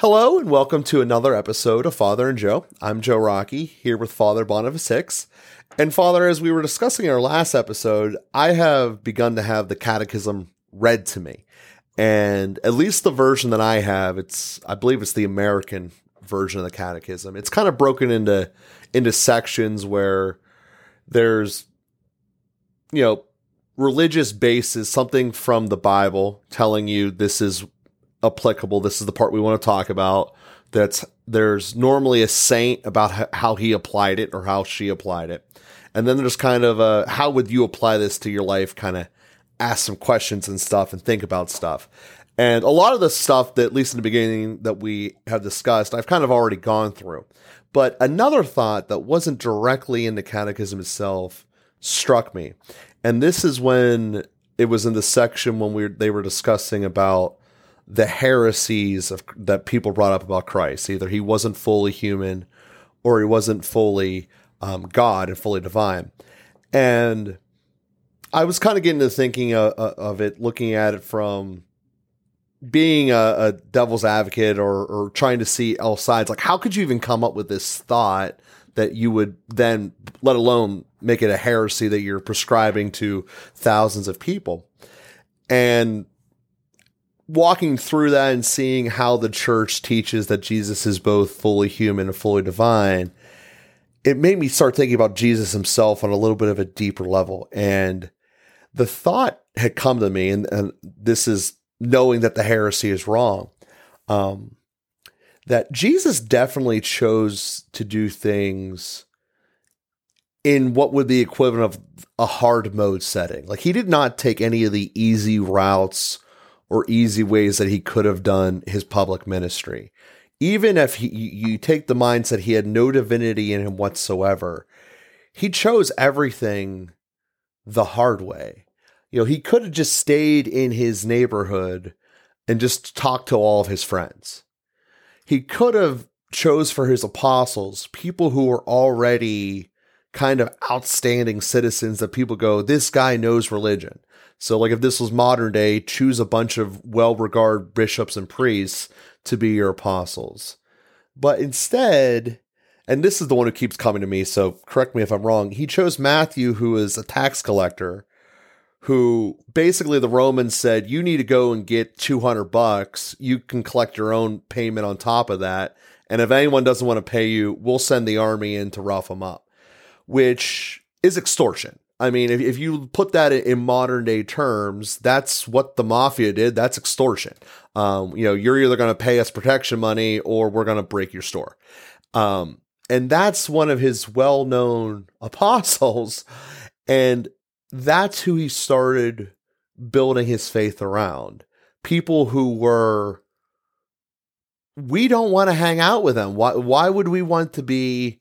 Hello and welcome to another episode of Father and Joe. I'm Joe Rocky here with Father Boniface Hicks. And Father, as we were discussing in our last episode, I have begun to have the catechism read to me. And at least the version that I have, it's I believe it's the American version of the catechism. It's kind of broken into into sections where there's you know religious basis, something from the Bible telling you this is applicable. This is the part we want to talk about. That's there's normally a saint about how he applied it or how she applied it. And then there's kind of a how would you apply this to your life kind of ask some questions and stuff and think about stuff. And a lot of the stuff that, at least in the beginning, that we have discussed, I've kind of already gone through. But another thought that wasn't directly in the catechism itself struck me. And this is when it was in the section when we they were discussing about the heresies of, that people brought up about Christ. Either he wasn't fully human or he wasn't fully um, God and fully divine. And I was kind of getting to thinking of, of, it, looking at it from being a, a devil's advocate or, or trying to see all sides. Like, how could you even come up with this thought that you would then, let alone make it a heresy that you're prescribing to thousands of people? And walking through that and seeing how the church teaches that Jesus is both fully human and fully divine, it made me start thinking about Jesus himself on a little bit of a deeper level. And the thought had come to me, and, and this is knowing that the heresy is wrong, um, that Jesus definitely chose to do things in what would be equivalent of a hard mode setting. Like he did not take any of the easy routes or easy ways that he could have done his public ministry. Even if he, you take the mindset he had no divinity in him whatsoever, he chose everything the hard way. You know, he could have just stayed in his neighborhood and just talked to all of his friends. He could have chose for his apostles people who were already kind of outstanding citizens that people go, this guy knows religion. So, like, if this was modern day, choose a bunch of well regarded bishops and priests to be your apostles. But instead, and this is the one who keeps coming to me, so correct me if I'm wrong, he chose Matthew, who is a tax collector, who basically the Romans said, you need to go and get 200 bucks. You can collect your own payment on top of that. And if anyone doesn't want to pay you, we'll send the army in to rough them up, which is extortion. I mean, if, if you put that in modern day terms, that's what the mafia did. That's extortion. Um, you know, you're either going to pay us protection money or we're going to break your store. Um, and that's one of his well known apostles. And that's who he started building his faith around. People who were, we don't want to hang out with them. Why, why would we want to be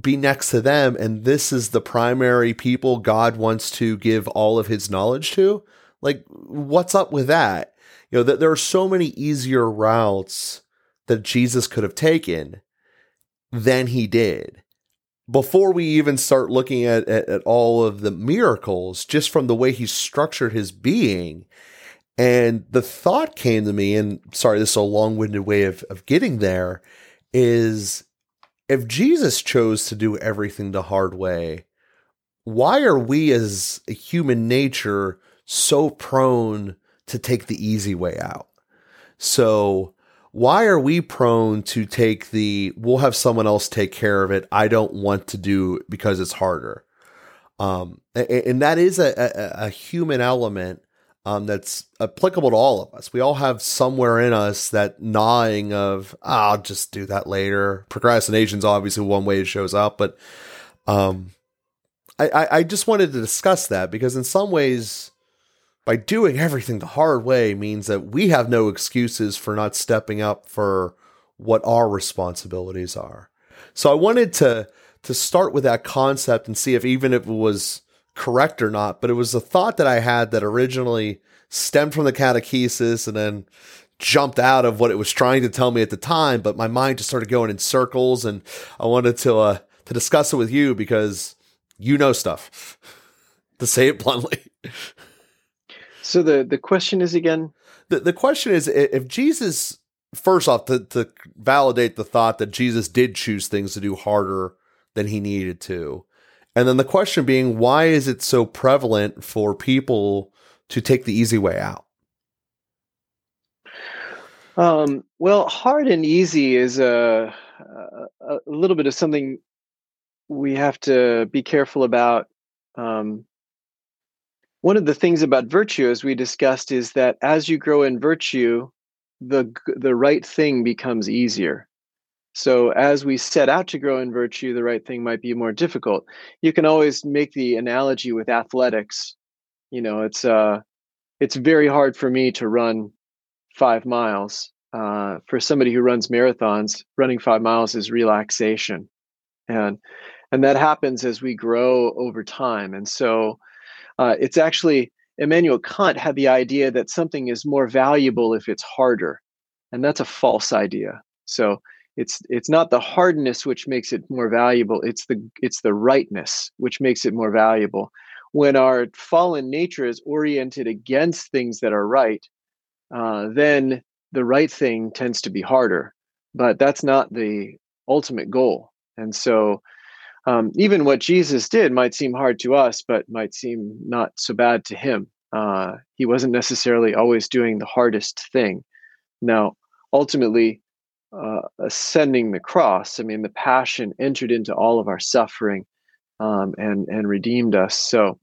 be next to them and this is the primary people God wants to give all of his knowledge to? Like what's up with that? You know, that there are so many easier routes that Jesus could have taken than he did. Before we even start looking at, at, at all of the miracles, just from the way he structured his being, and the thought came to me, and sorry, this is a long winded way of, of getting there, is if Jesus chose to do everything the hard way, why are we as human nature so prone to take the easy way out? So, why are we prone to take the we'll have someone else take care of it? I don't want to do because it's harder. Um, and that is a, a, a human element um, that's applicable to all of us. We all have somewhere in us that gnawing of, oh, I'll just do that later. Procrastination's obviously one way it shows up, but um, I, I just wanted to discuss that because in some ways, by doing everything the hard way means that we have no excuses for not stepping up for what our responsibilities are. So I wanted to to start with that concept and see if even if it was correct or not, but it was a thought that I had that originally stemmed from the catechesis and then jumped out of what it was trying to tell me at the time. But my mind just started going in circles, and I wanted to uh, to discuss it with you because you know stuff. to say it bluntly. So the the question is again. The the question is if Jesus first off, to, to validate the thought that Jesus did choose things to do harder than he needed to. And then the question being, why is it so prevalent for people to take the easy way out? Um, well, hard and easy is a, a, a little bit of something we have to be careful about. Um, one of the things about virtue, as we discussed, is that as you grow in virtue, the the right thing becomes easier. So as we set out to grow in virtue, the right thing might be more difficult. You can always make the analogy with athletics. You know, it's uh, it's very hard for me to run five miles. Uh, for somebody who runs marathons, running five miles is relaxation, and and that happens as we grow over time. And so, uh, it's actually Immanuel Kant had the idea that something is more valuable if it's harder, and that's a false idea. So it's it's not the hardness which makes it more valuable. It's the it's the rightness which makes it more valuable. When our fallen nature is oriented against things that are right, uh, then the right thing tends to be harder, but that's not the ultimate goal. And so, um, even what Jesus did might seem hard to us, but might seem not so bad to him. Uh, he wasn't necessarily always doing the hardest thing. Now, ultimately, uh, ascending the cross, I mean, the passion entered into all of our suffering um, and and redeemed us. So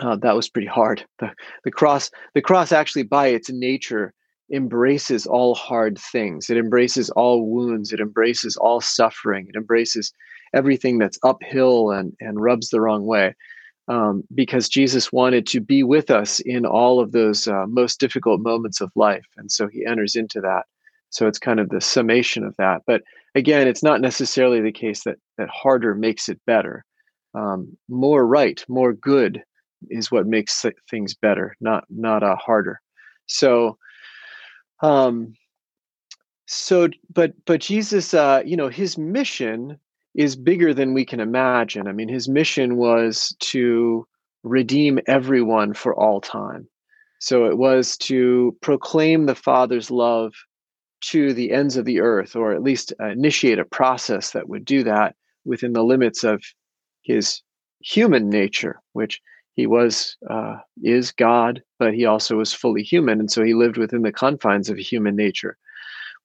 uh, that was pretty hard. The, the cross, the cross, actually, by its nature, embraces all hard things. It embraces all wounds. It embraces all suffering. It embraces everything that's uphill and, and rubs the wrong way. Um, because Jesus wanted to be with us in all of those uh, most difficult moments of life. And so he enters into that. So it's kind of the summation of that. But again, it's not necessarily the case that, that harder makes it better. Um, more right, more good is what makes things better, not not uh, harder. So um, so, but but Jesus, uh, you know, his mission is bigger than we can imagine. I mean, his mission was to redeem everyone for all time. So it was to proclaim the Father's love to the ends of the earth, or at least initiate a process that would do that within the limits of his human nature, which he was uh, is God, but he also was fully human, and so he lived within the confines of human nature.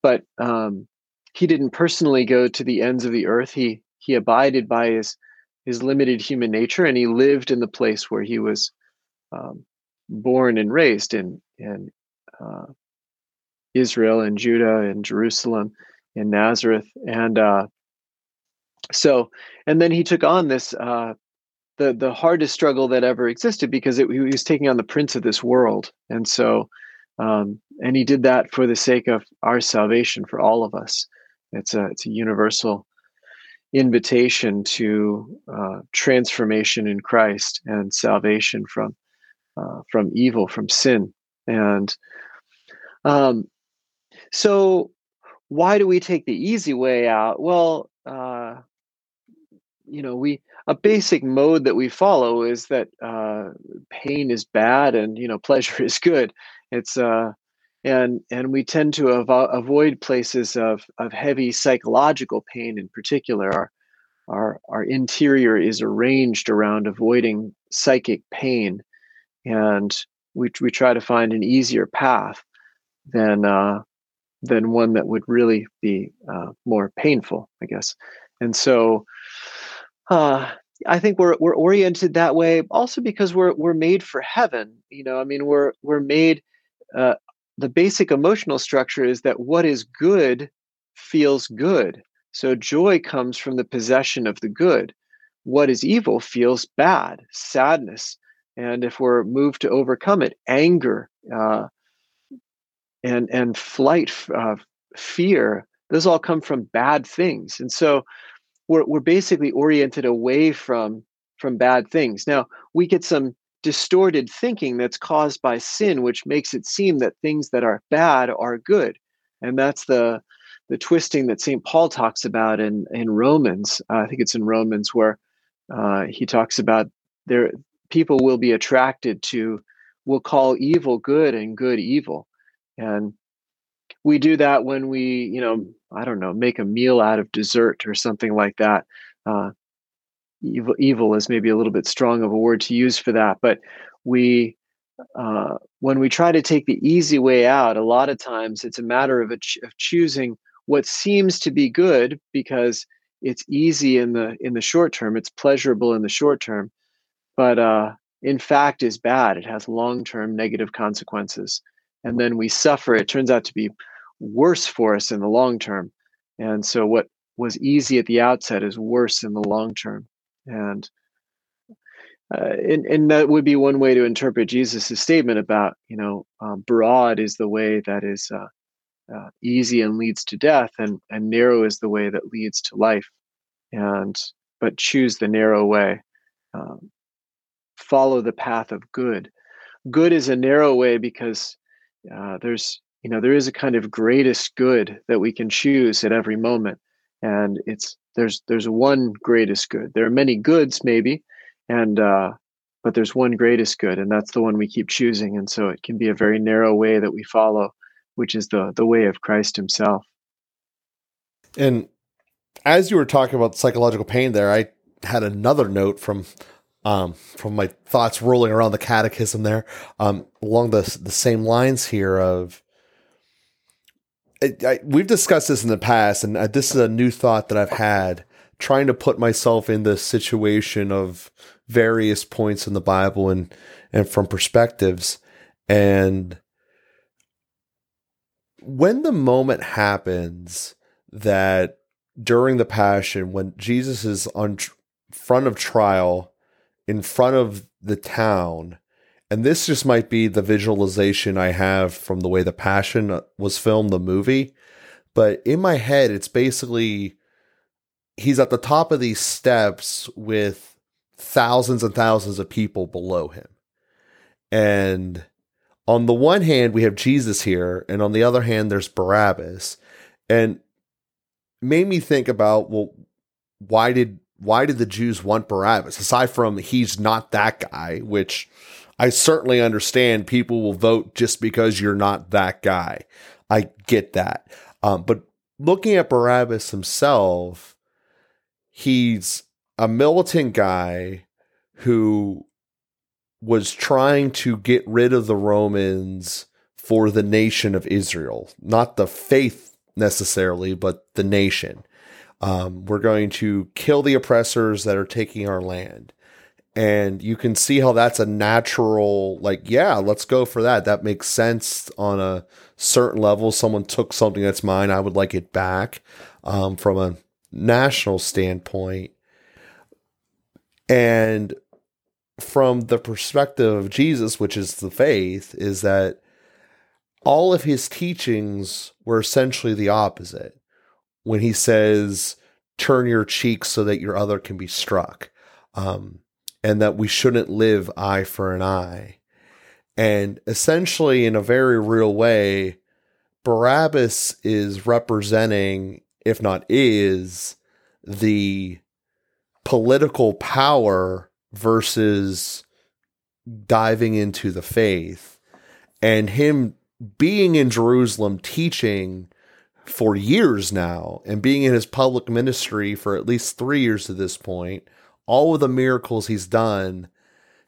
But um, he didn't personally go to the ends of the earth. He he abided by his his limited human nature, and he lived in the place where he was um, born and raised in in uh, Israel and Judah and Jerusalem in Nazareth, and uh, so and then he took on this uh, the the hardest struggle that ever existed because it, he was taking on the prince of this world, and so um, and he did that for the sake of our salvation for all of us. It's a it's a universal invitation to uh, transformation in Christ and salvation from uh, from evil, from sin, and um, so why do we take the easy way out? Well, uh, you know, we a basic mode that we follow is that uh, pain is bad and you know pleasure is good. It's uh, and and we tend to avo- avoid places of of heavy psychological pain in particular. Our our our interior is arranged around avoiding psychic pain, and we we try to find an easier path than uh, than one that would really be uh, more painful, I guess. And so uh, I think we're we're oriented that way also because we're we're made for heaven. You know, I mean, we're we're made. Uh, the basic emotional structure is that what is good feels good. So joy comes from the possession of the good. What is evil feels bad, sadness, and if we're moved to overcome it, anger, uh, and and flight, uh, fear. Those all come from bad things, and so we're, we're basically oriented away from from bad things. Now we get some distorted thinking that's caused by sin which makes it seem that things that are bad are good. And that's the the twisting that st paul talks about in in romans. Uh, i think it's in romans where uh, he talks about there people will be attracted to will call evil good and good evil and we do that when we, you know, I don't know, make a meal out of dessert or something like that. Uh, evil, evil is maybe a little bit strong of a word to use for that, but we, uh, when we try to take the easy way out, a lot of times it's a matter of, a ch- of choosing what seems to be good because it's easy in the in the short term, it's pleasurable in the short term, but uh, in fact is bad. It has long term negative consequences, and then we suffer. It turns out to be worse for us in the long term, and so what was easy at the outset is worse in the long term and uh, and, and that would be one way to interpret Jesus' statement about, you know, um, broad is the way that is uh, uh, easy and leads to death, and, and narrow is the way that leads to life. And but choose the narrow way, um, follow the path of good. Good is a narrow way because uh, there's, you know, there is a kind of greatest good that we can choose at every moment, and it's there's there's one greatest good. There are many goods maybe, and uh, but there's one greatest good, and that's the one we keep choosing. And so it can be a very narrow way that we follow, which is the the way of Christ Himself. And as you were talking about psychological pain, there, I had another note from um, from my thoughts rolling around the catechism there, um, along the the same lines here of I, I, we've discussed this in the past, and uh, this is a new thought that I've had trying to put myself in the situation of various points in the Bible and and from perspectives. And when the moment happens that during the passion, when Jesus is on tr- front of trial, in front of the town, and this just might be the visualization I have from the way the Passion uh, was filmed, the movie. But in my head, it's basically he's at the top of these steps with thousands and thousands of people below him. And on the one hand, we have Jesus here, and on the other hand, there's Barabbas. And made me think about, well, why did why did the Jews want Barabbas? Aside from he's not that guy, which I certainly understand people will vote just because you're not that guy. I get that. Um, but looking at Barabbas himself, he's a militant guy who was trying to get rid of the Romans for the nation of Israel, not the faith necessarily, but the nation. Um, we're going to kill the oppressors that are taking our land. And you can see how that's a natural like yeah let's go for that. That makes sense on a certain level. Someone took something that's mine i would like it back um, from a national standpoint. And from the perspective of jesus which is the faith is that all of his teachings were essentially the opposite when he says turn your cheek so that your other can be struck um, and that we shouldn't live eye for an eye. And essentially, in a very real way, Barabbas is representing, if not is, the political power versus diving into the faith. And him being in Jerusalem teaching for years now and being in his public ministry for at least three years to this point all of the miracles he's done,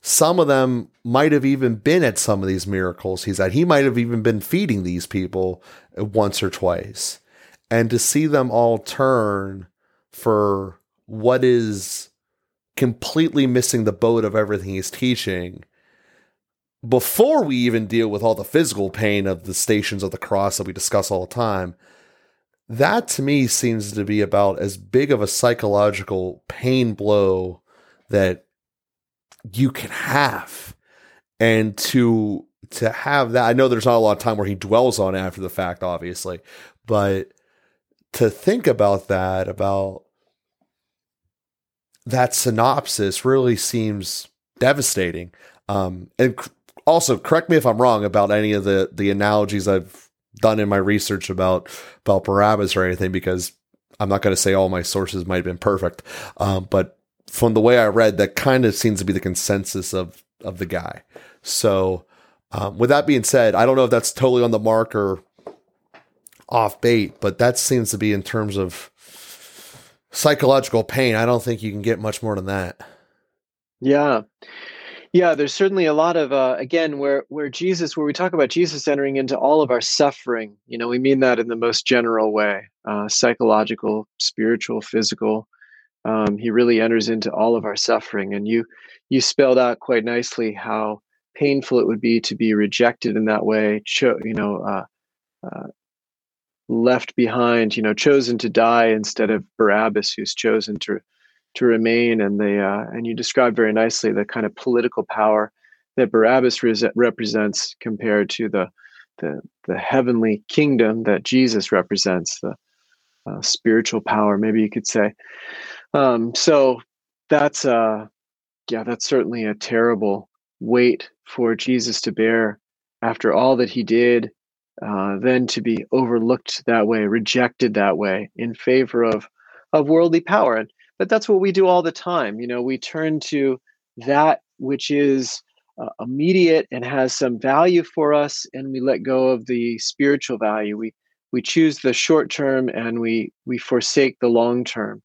some of them might have even been at some of these miracles he's at. He might have even been feeding these people once or twice. And to see them all turn for what is completely missing the boat of everything he's teaching before we even deal with all the physical pain of the stations of the cross that we discuss all the time that to me seems to be about as big of a psychological pain blow that you can have. And to to have that i know there's not a lot of time where he dwells on after the fact obviously but to think about that about that synopsis really seems devastating. Um and also correct me if i'm wrong about any of the the analogies i've done in my research about about Barabbas or anything because I'm not going to say all my sources might have been perfect, um, but from the way I read, that kind of seems to be the consensus of of the guy. So, um, with that being said, I don't know if that's totally on the mark or off bait, but that seems to be in terms of psychological pain. I don't think you can get much more than that. Yeah. Yeah, there's certainly a lot of uh, again where where Jesus, where we talk about Jesus entering into all of our suffering. You know, we mean that in the most general way, uh, psychological, spiritual, physical. Um, he really enters into all of our suffering, and you you spelled out quite nicely how painful it would be to be rejected in that way. Cho- you know, uh, uh, left behind. You know, chosen to die instead of Barabbas, who's chosen to to remain. And they uh, and you described very nicely the kind of political power that Barabbas re- represents compared to the, the the heavenly kingdom that Jesus represents, the uh, spiritual power, maybe you could say. Um, so that's uh, yeah, that's certainly a terrible weight for Jesus to bear after all that he did. Uh, then to be overlooked that way, rejected that way, in favor of of worldly power. And but that's what we do all the time you know we turn to that which is uh, immediate and has some value for us and we let go of the spiritual value. We we choose the short term and we we forsake the long term.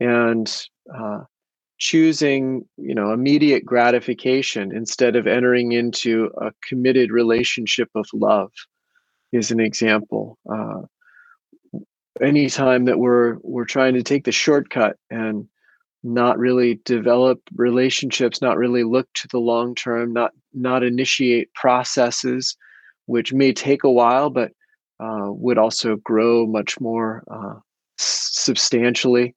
And uh, choosing you know immediate gratification instead of entering into a committed relationship of love is an example uh, anytime that we're we're trying to take the shortcut and not really develop relationships not really look to the long term not not initiate processes which may take a while but uh, would also grow much more uh, substantially.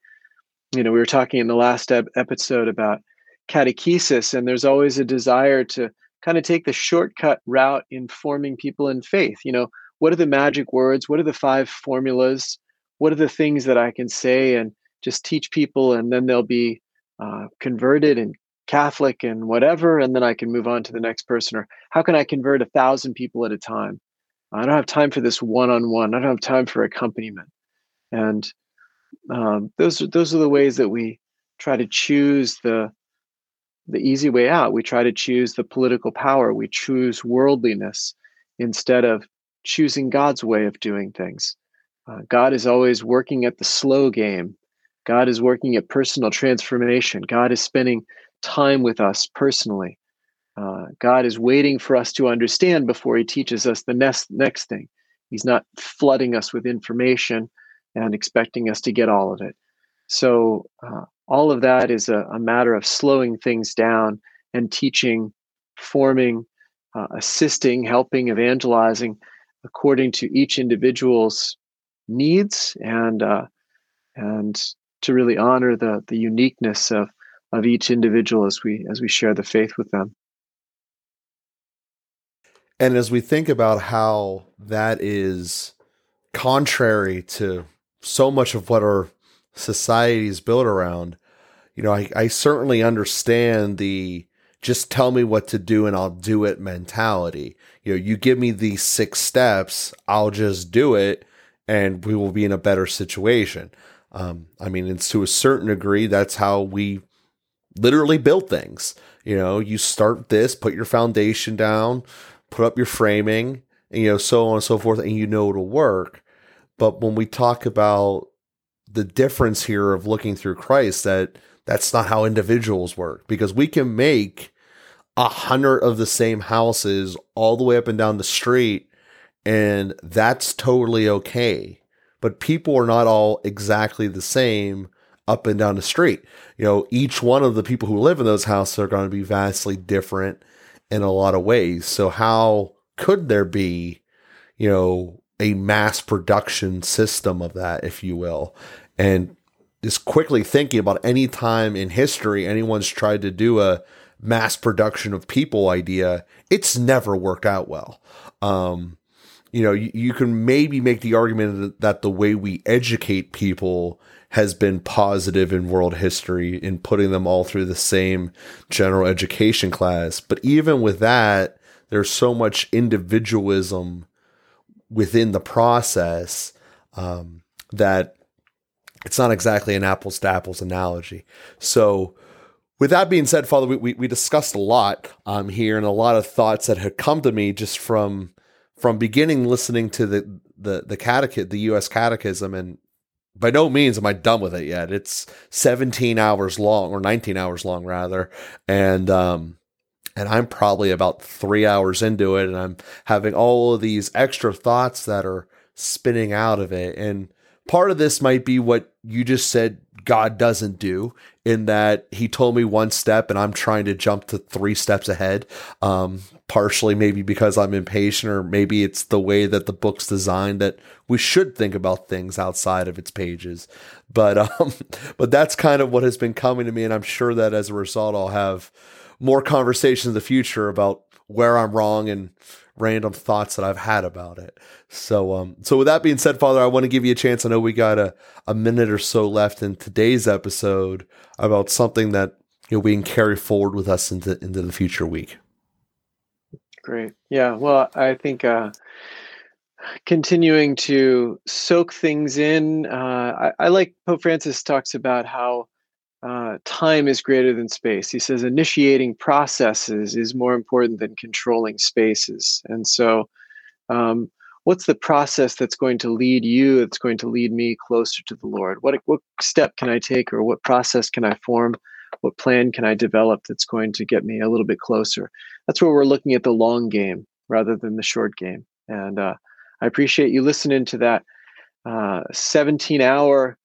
You know we were talking in the last ep- episode about catechesis and there's always a desire to kind of take the shortcut route in forming people in faith. You know what are the magic words? What are the five formulas what are the things that I can say and just teach people, and then they'll be uh, converted and Catholic and whatever, and then I can move on to the next person. Or how can I convert a thousand people at a time? I don't have time for this one-on-one. I don't have time for accompaniment, and um, those are those are the ways that we try to choose the the easy way out. We try to choose the political power. We choose worldliness instead of choosing God's way of doing things. Uh, God is always working at the slow game. God is working at personal transformation. God is spending time with us personally. Uh, God is waiting for us to understand before He teaches us the next next thing. He's not flooding us with information and expecting us to get all of it. So uh, all of that is a, a, matter of slowing things down and teaching, forming, uh, assisting, helping, evangelizing according to each individual's needs and uh, and to really honor the the uniqueness of of each individual as we as we share the faith with them. And as we think about how that is contrary to so much of what our society is built around, you know, I, I certainly understand the just tell me what to do and I'll do it mentality. You know, you give me these six steps, I'll just do it and we will be in a better situation. Um, I mean, it's to a certain degree, that's how we literally build things. You know, you start this, put your foundation down, put up your framing, and, you know, so on and so forth, and you know it'll work. But when we talk about the difference here of looking through Christ, that that's not how individuals work because we can make a hundred of the same houses all the way up and down the street and that's totally okay. But people are not all exactly the same up and down the street. You know, each one of the people who live in those houses are going to be vastly different in a lot of ways. So how could there be, you know, a mass production system of that, if you will? And just quickly thinking about any time in history anyone's tried to do a mass production of people idea, it's never worked out well. Um, you know, you, you can maybe make the argument that the way we educate people has been positive in world history in putting them all through the same general education class. But even with that, there's so much individualism within the process um, that it's not exactly an apples to apples analogy. So, with that being said, Father, we, we, discussed a lot um, here and a lot of thoughts that had come to me just from from beginning listening to the the the catech the U.S. Catechism, and by no means am I done with it yet. It's 17 hours long or 19 hours long rather, and um, and I'm probably about three hours into it, and I'm having all of these extra thoughts that are spinning out of it, and part of this might be what you just said God doesn't do in that he told me one step and I'm trying to jump to three steps ahead. Um, partially maybe because I'm impatient or maybe it's the way that the book's designed that we should think about things outside of its pages. But, um, but that's kind of what has been coming to me. And I'm sure that as a result, I'll have more conversations in the future about where I'm wrong and random thoughts that I've had about it. So, um, so with that being said, Father, I want to give you a chance. I know we got a, a minute or so left in today's episode about something that you know we can carry forward with us into into the future week. Great. Yeah. Well, I think uh, continuing to soak things in. Uh, I, I like Pope Francis talks about how uh, time is greater than space. He says initiating processes is more important than controlling spaces. And so, um, what's the process that's going to lead you, that's going to lead me closer to the Lord? What, what step can I take, or what process can I form? What plan can I develop that's going to get me a little bit closer? That's where we're looking at the long game rather than the short game. And uh, I appreciate you listening to that uh, 17 hour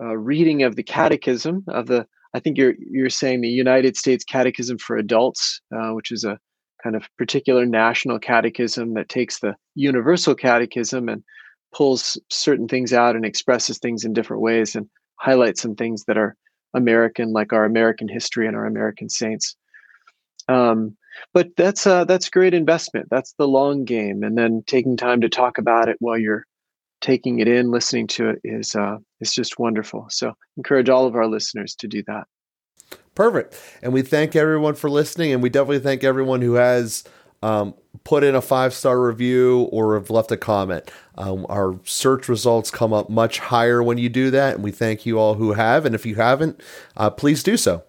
uh, reading of the Catechism of the. I think you're you're saying the United States Catechism for Adults, uh, which is a kind of particular national catechism that takes the Universal Catechism and pulls certain things out and expresses things in different ways and highlights some things that are American, like our American history and our American saints. Um, but that's uh, that's great investment. That's the long game, and then taking time to talk about it while you're taking it in, listening to it is uh, is just wonderful. So encourage all of our listeners to do that. Perfect. And we thank everyone for listening, and we definitely thank everyone who has um, put in a five star review or have left a comment. Um, our search results come up much higher when you do that, and we thank you all who have. And if you haven't, uh, please do so.